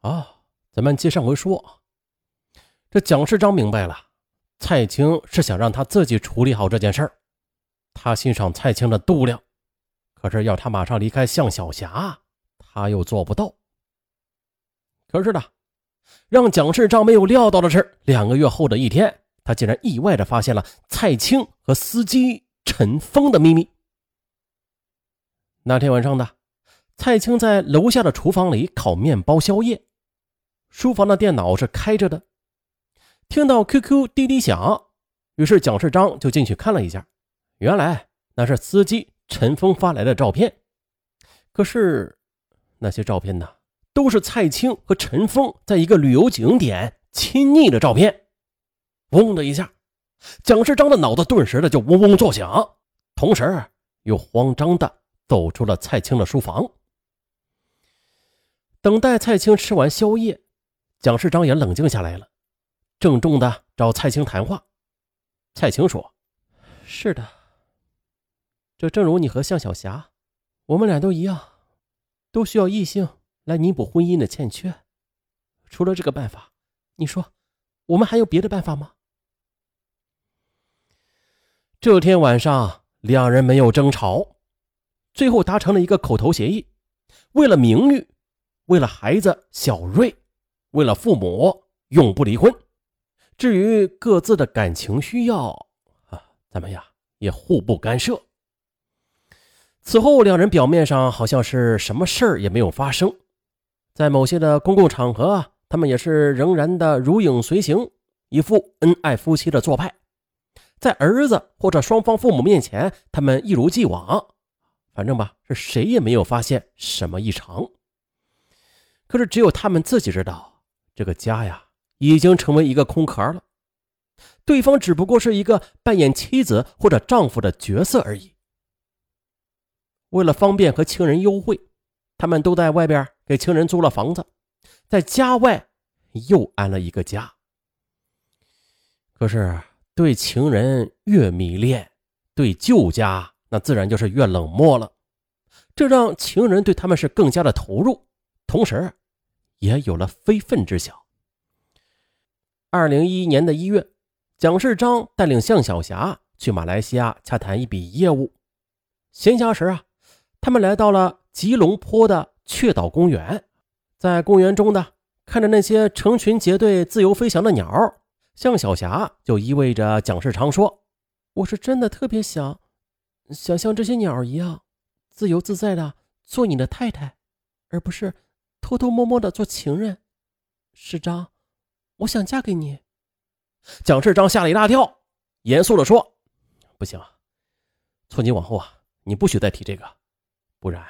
啊，咱们接上回说，这蒋世章明白了，蔡青是想让他自己处理好这件事儿。他欣赏蔡青的度量，可是要他马上离开向小霞，他又做不到。可是呢，让蒋世章没有料到的是，两个月后的一天，他竟然意外的发现了蔡青和司机陈峰的秘密。那天晚上的，蔡青在楼下的厨房里烤面包宵夜，书房的电脑是开着的，听到 QQ 滴滴响，于是蒋世章就进去看了一下，原来那是司机陈峰发来的照片。可是那些照片呢？都是蔡青和陈峰在一个旅游景点亲昵的照片。嗡的一下，蒋世章的脑子顿时的就嗡嗡作响，同时又慌张的走出了蔡青的书房。等待蔡青吃完宵夜，蒋世章也冷静下来了，郑重的找蔡青谈话。蔡青说：“是的，这正如你和向小霞，我们俩都一样，都需要异性。”来弥补婚姻的欠缺，除了这个办法，你说我们还有别的办法吗？这天晚上，两人没有争吵，最后达成了一个口头协议：为了名誉，为了孩子小瑞，为了父母，永不离婚。至于各自的感情需要，啊，咱们呀也互不干涉。此后，两人表面上好像是什么事儿也没有发生。在某些的公共场合，他们也是仍然的如影随形，一副恩爱夫妻的做派。在儿子或者双方父母面前，他们一如既往。反正吧，是谁也没有发现什么异常。可是只有他们自己知道，这个家呀，已经成为一个空壳了。对方只不过是一个扮演妻子或者丈夫的角色而已。为了方便和情人幽会，他们都在外边。给情人租了房子，在家外又安了一个家。可是对情人越迷恋，对旧家那自然就是越冷漠了。这让情人对他们是更加的投入，同时也有了非分之想。二零一一年的一月，蒋世章带领向小霞去马来西亚洽谈一笔业务。闲暇时啊，他们来到了吉隆坡的。雀岛公园，在公园中呢，看着那些成群结队自由飞翔的鸟，向小霞就意味着蒋世昌说：“我是真的特别想，想像这些鸟一样，自由自在的做你的太太，而不是偷偷摸摸的做情人。”世章，我想嫁给你。蒋世章吓了一大跳，严肃的说：“不行，从今往后啊，你不许再提这个，不然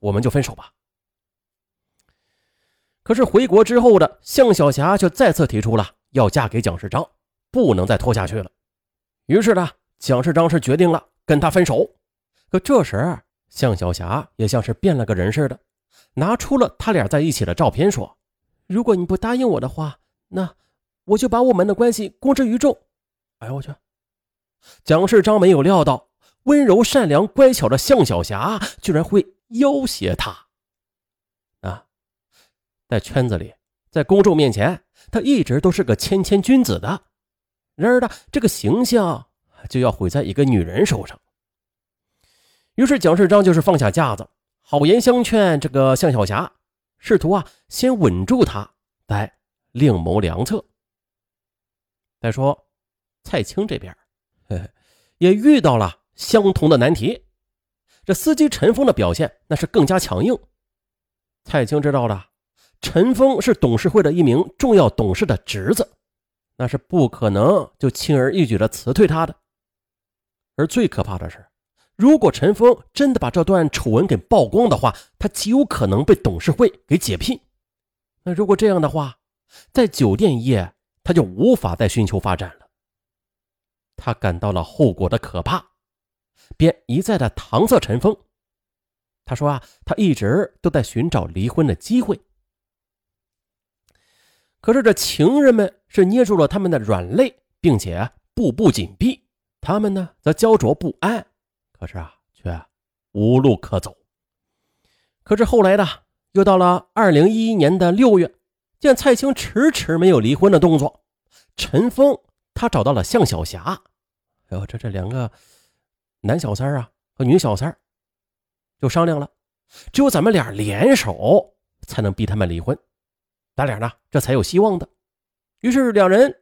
我们就分手吧。”可是回国之后的向小霞却再次提出了要嫁给蒋世章，不能再拖下去了。于是呢，蒋世章是决定了跟他分手。可这时，向小霞也像是变了个人似的，拿出了他俩在一起的照片，说：“如果你不答应我的话，那我就把我们的关系公之于众。”哎呦我去！蒋世章没有料到，温柔善良乖巧的向小霞居然会要挟他啊。在圈子里，在公众面前，他一直都是个谦谦君子的。然而呢，这个形象就要毁在一个女人手上。于是蒋世章就是放下架子，好言相劝这个向小霞，试图啊先稳住他，再另谋良策。再说蔡青这边，也遇到了相同的难题。这司机陈峰的表现那是更加强硬。蔡青知道了。陈峰是董事会的一名重要董事的侄子，那是不可能就轻而易举的辞退他的。而最可怕的是，如果陈峰真的把这段丑闻给曝光的话，他极有可能被董事会给解聘。那如果这样的话，在酒店业他就无法再寻求发展了。他感到了后果的可怕，便一再的搪塞陈峰。他说啊，他一直都在寻找离婚的机会。可是这情人们是捏住了他们的软肋，并且步步紧逼，他们呢则焦灼不安，可是啊却无路可走。可是后来呢，又到了二零一一年的六月，见蔡青迟迟没有离婚的动作，陈峰他找到了向小霞。哎呦，这这两个男小三啊和女小三就商量了，只有咱们俩联手才能逼他们离婚，咱俩呢这才有希望的。于是两人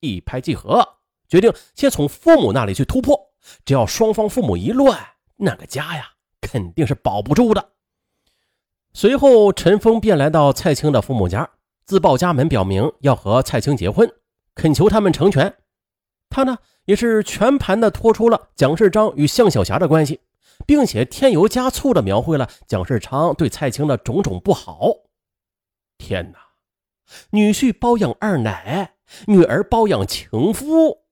一拍即合，决定先从父母那里去突破。只要双方父母一乱，那个家呀肯定是保不住的。随后，陈峰便来到蔡青的父母家，自报家门，表明要和蔡青结婚，恳求他们成全。他呢，也是全盘的托出了蒋世章与向小霞的关系，并且添油加醋的描绘了蒋世昌对蔡青的种种不好。天哪！女婿包养二奶，女儿包养情夫，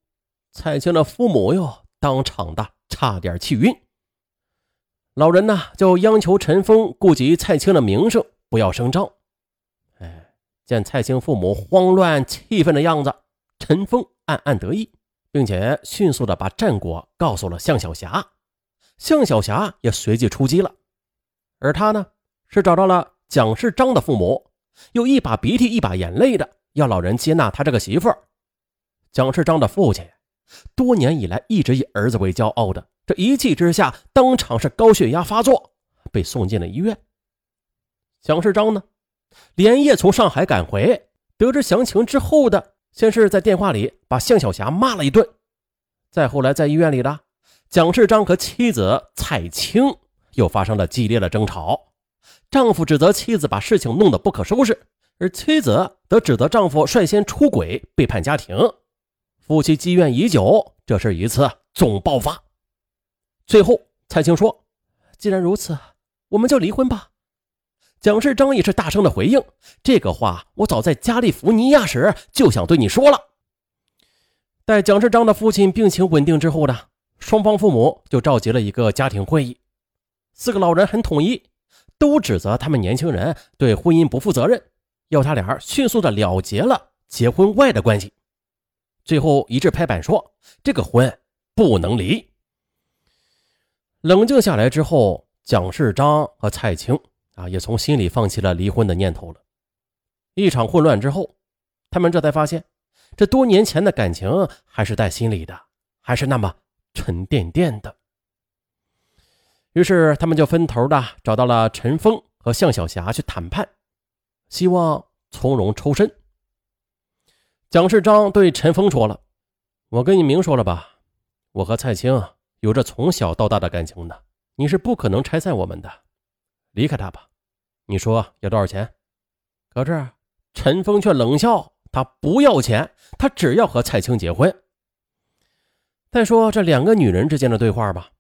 蔡青的父母哟，当场的差点气晕。老人呢，就央求陈峰顾及蔡青的名声，不要声张。哎，见蔡青父母慌乱气愤的样子，陈峰暗暗得意，并且迅速的把战果告诉了向小霞。向小霞也随即出击了，而他呢，是找到了蒋世章的父母，又一把鼻涕一把眼泪的要老人接纳他这个媳妇儿。蒋世章的父亲多年以来一直以儿子为骄傲的。这一气之下，当场是高血压发作，被送进了医院。蒋世章呢，连夜从上海赶回，得知详情之后的，先是在电话里把向小霞骂了一顿，再后来在医院里的蒋世章和妻子蔡青又发生了激烈的争吵，丈夫指责妻子把事情弄得不可收拾，而妻子则指责丈夫率先出轨，背叛家庭，夫妻积怨已久，这是一次总爆发。最后，蔡青说：“既然如此，我们就离婚吧。”蒋世章也是大声的回应：“这个话我早在加利福尼亚时就想对你说了。”待蒋世章的父亲病情稳定之后呢，双方父母就召集了一个家庭会议，四个老人很统一，都指责他们年轻人对婚姻不负责任，要他俩迅速的了结了结婚外的关系。最后一致拍板说：“这个婚不能离。”冷静下来之后，蒋世章和蔡青啊，也从心里放弃了离婚的念头了。一场混乱之后，他们这才发现，这多年前的感情还是在心里的，还是那么沉甸甸的。于是，他们就分头的找到了陈峰和向小霞去谈判，希望从容抽身。蒋世章对陈峰说了：“我跟你明说了吧，我和蔡青。”有着从小到大的感情的，你是不可能拆散我们的。离开他吧，你说要多少钱？可是陈峰却冷笑，他不要钱，他只要和蔡青结婚。再说这两个女人之间的对话吧，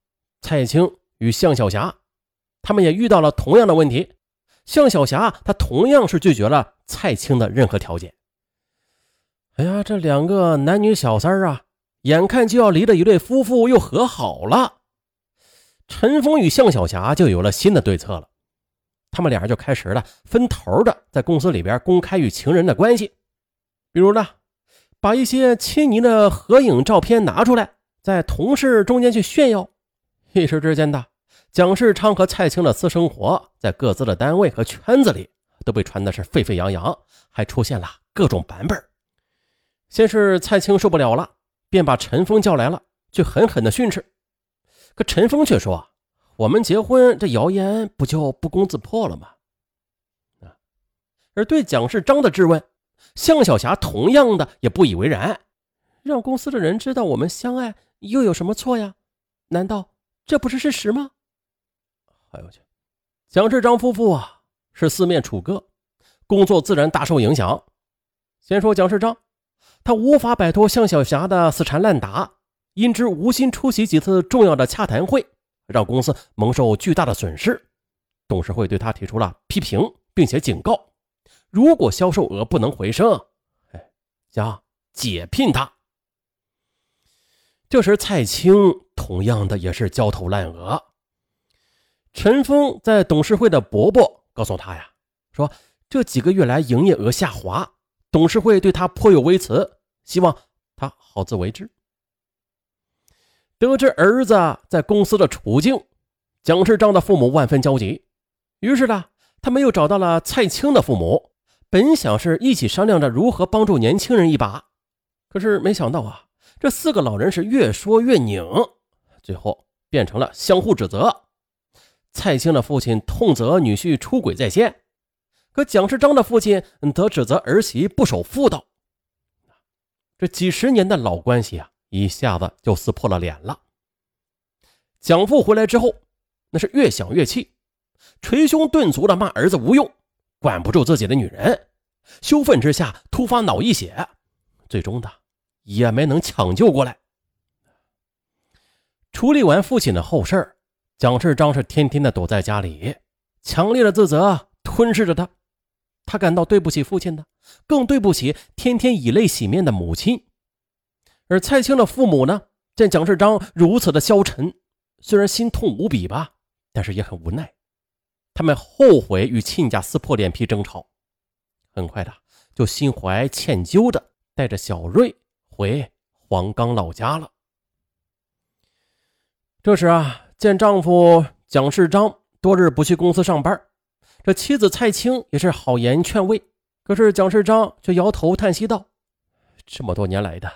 蔡青与向小霞，他们也遇到了同样的问题。向小霞她同样是拒绝了蔡青的任何条件。哎呀，这两个男女小三啊！眼看就要离的一对夫妇又和好了，陈峰与向小霞就有了新的对策了。他们俩就开始了分头的在公司里边公开与情人的关系，比如呢，把一些亲昵的合影照片拿出来，在同事中间去炫耀。一时之间的，蒋世昌和蔡青的私生活在各自的单位和圈子里都被传的是沸沸扬扬，还出现了各种版本。先是蔡青受不了了。便把陈峰叫来了，去狠狠的训斥。可陈峰却说：“我们结婚，这谣言不就不攻自破了吗？”啊！而对蒋世章的质问，向小霞同样的也不以为然。让公司的人知道我们相爱，又有什么错呀？难道这不是事实吗？哎呦我去！蒋世章夫妇啊，是四面楚歌，工作自然大受影响。先说蒋世章。他无法摆脱向小霞的死缠烂打，因之无心出席几次重要的洽谈会，让公司蒙受巨大的损失。董事会对他提出了批评，并且警告：如果销售额不能回升，哎，将解聘他。这时，蔡青同样的也是焦头烂额。陈峰在董事会的伯伯告诉他呀，说这几个月来营业额下滑。董事会对他颇有微词，希望他好自为之。得知儿子在公司的处境，蒋世章的父母万分焦急，于是呢，他们又找到了蔡青的父母，本想是一起商量着如何帮助年轻人一把，可是没想到啊，这四个老人是越说越拧，最后变成了相互指责。蔡青的父亲痛责女婿出轨在先，可蒋世章的父亲则指责儿媳不守妇道。这几十年的老关系啊，一下子就撕破了脸了。蒋父回来之后，那是越想越气，捶胸顿足的骂儿子无用，管不住自己的女人，羞愤之下突发脑溢血，最终的也没能抢救过来。处理完父亲的后事蒋世章是天天的躲在家里，强烈的自责吞噬着他。他感到对不起父亲的，更对不起天天以泪洗面的母亲。而蔡青的父母呢，见蒋世章如此的消沉，虽然心痛无比吧，但是也很无奈。他们后悔与亲家撕破脸皮争吵，很快的就心怀歉疚的带着小瑞回黄冈老家了。这时啊，见丈夫蒋世章多日不去公司上班。这妻子蔡青也是好言劝慰，可是蒋世章却摇头叹息道：“这么多年来的，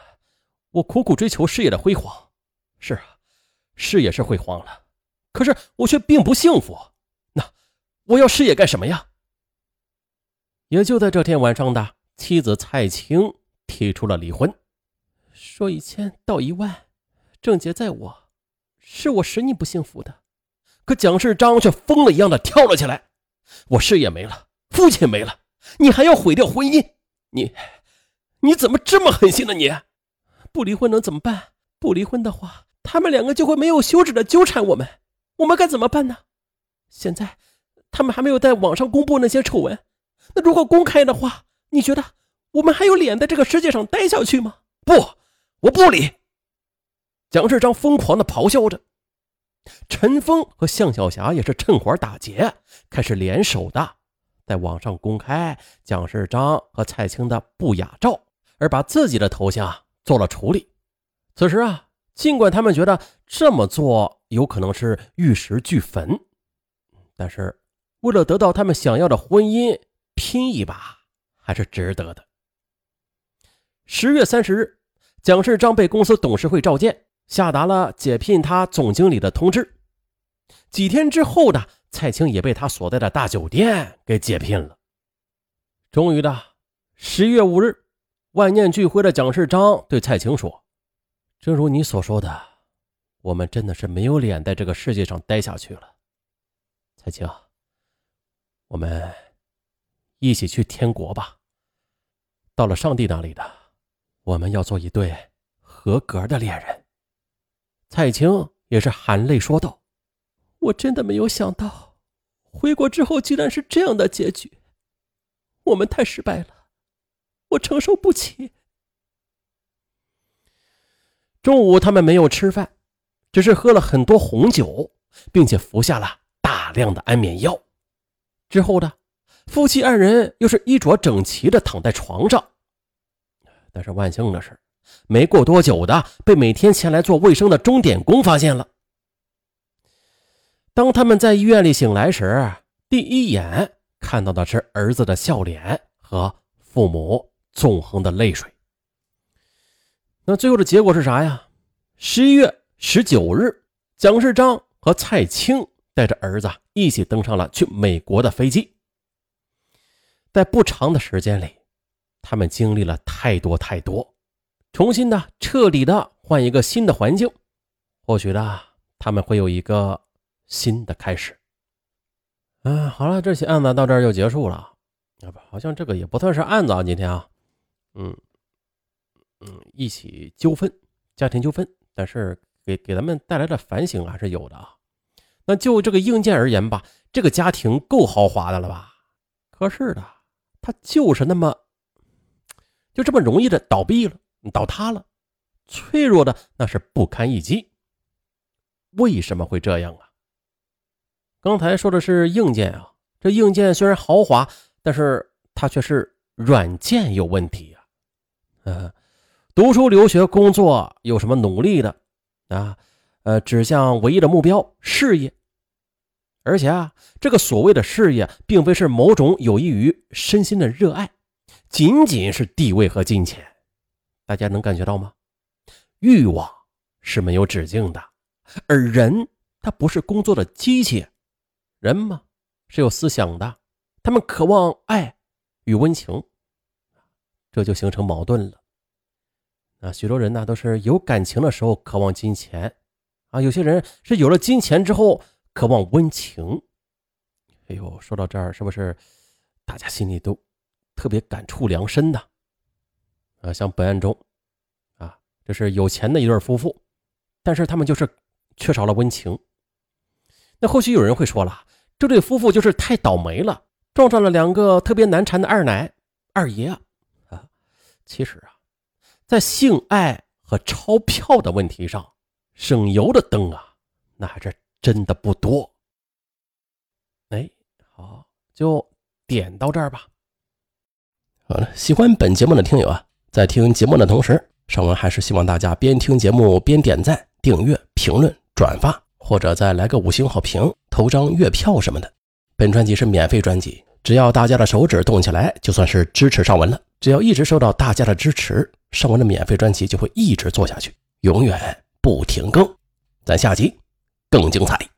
我苦苦追求事业的辉煌，是啊，事业是辉煌了，可是我却并不幸福。那我要事业干什么呀？”也就在这天晚上的，妻子蔡青提出了离婚，说一千道一万，症结在我，是我使你不幸福的。可蒋世章却疯了一样的跳了起来。我事业没了，父亲没了，你还要毁掉婚姻？你，你怎么这么狠心呢？你不离婚能怎么办？不离婚的话，他们两个就会没有休止的纠缠我们，我们该怎么办呢？现在他们还没有在网上公布那些丑闻，那如果公开的话，你觉得我们还有脸在这个世界上待下去吗？不，我不离！蒋世章疯狂的咆哮着。陈峰和向小霞也是趁火打劫，开始联手的，在网上公开蒋世章和蔡青的不雅照，而把自己的头像做了处理。此时啊，尽管他们觉得这么做有可能是玉石俱焚，但是为了得到他们想要的婚姻，拼一把还是值得的。十月三十日，蒋世章被公司董事会召见。下达了解聘他总经理的通知。几天之后呢，蔡青也被他所在的大酒店给解聘了。终于的，十月五日，万念俱灰的蒋世章对蔡青说：“正如你所说的，我们真的是没有脸在这个世界上待下去了。蔡青，我们一起去天国吧。到了上帝那里的，我们要做一对合格的恋人。”蔡青也是含泪说道：“我真的没有想到，回国之后竟然是这样的结局。我们太失败了，我承受不起。”中午他们没有吃饭，只是喝了很多红酒，并且服下了大量的安眠药。之后的夫妻二人又是衣着整齐的躺在床上，但是万幸的是。没过多久的，被每天前来做卫生的钟点工发现了。当他们在医院里醒来时，第一眼看到的是儿子的笑脸和父母纵横的泪水。那最后的结果是啥呀？十一月十九日，蒋世章和蔡青带着儿子一起登上了去美国的飞机。在不长的时间里，他们经历了太多太多。重新的、彻底的换一个新的环境，或许呢，他们会有一个新的开始。嗯，好了，这起案子到这儿就结束了。啊不，好像这个也不算是案子啊，今天啊，嗯嗯，一起纠纷，家庭纠纷，但是给给咱们带来的反省还是有的啊。那就这个硬件而言吧，这个家庭够豪华的了吧？可是的，他就是那么，就这么容易的倒闭了。倒塌了，脆弱的那是不堪一击。为什么会这样啊？刚才说的是硬件啊，这硬件虽然豪华，但是它却是软件有问题呀。呃，读书、留学、工作有什么努力的啊？呃，指向唯一的目标事业，而且啊，这个所谓的事业，并非是某种有益于身心的热爱，仅仅是地位和金钱。大家能感觉到吗？欲望是没有止境的，而人他不是工作的机器，人嘛是有思想的，他们渴望爱与温情，这就形成矛盾了。啊，许多人呢都是有感情的时候渴望金钱，啊，有些人是有了金钱之后渴望温情。哎呦，说到这儿，是不是大家心里都特别感触良深的？啊，像本案中，啊，这是有钱的一对夫妇，但是他们就是缺少了温情。那或许有人会说了，这对夫妇就是太倒霉了，撞上了两个特别难缠的二奶、二爷啊。啊，其实啊。在性爱和钞票的问题上，省油的灯啊，那还是真的不多。哎，好，就点到这儿吧。好了，喜欢本节目的听友啊，在听节目的同时，尚文还是希望大家边听节目边点赞、订阅、评论、转发，或者再来个五星好评、投张月票什么的。本专辑是免费专辑，只要大家的手指动起来，就算是支持尚文了。只要一直受到大家的支持。上文的免费专辑就会一直做下去，永远不停更。咱下集更精彩。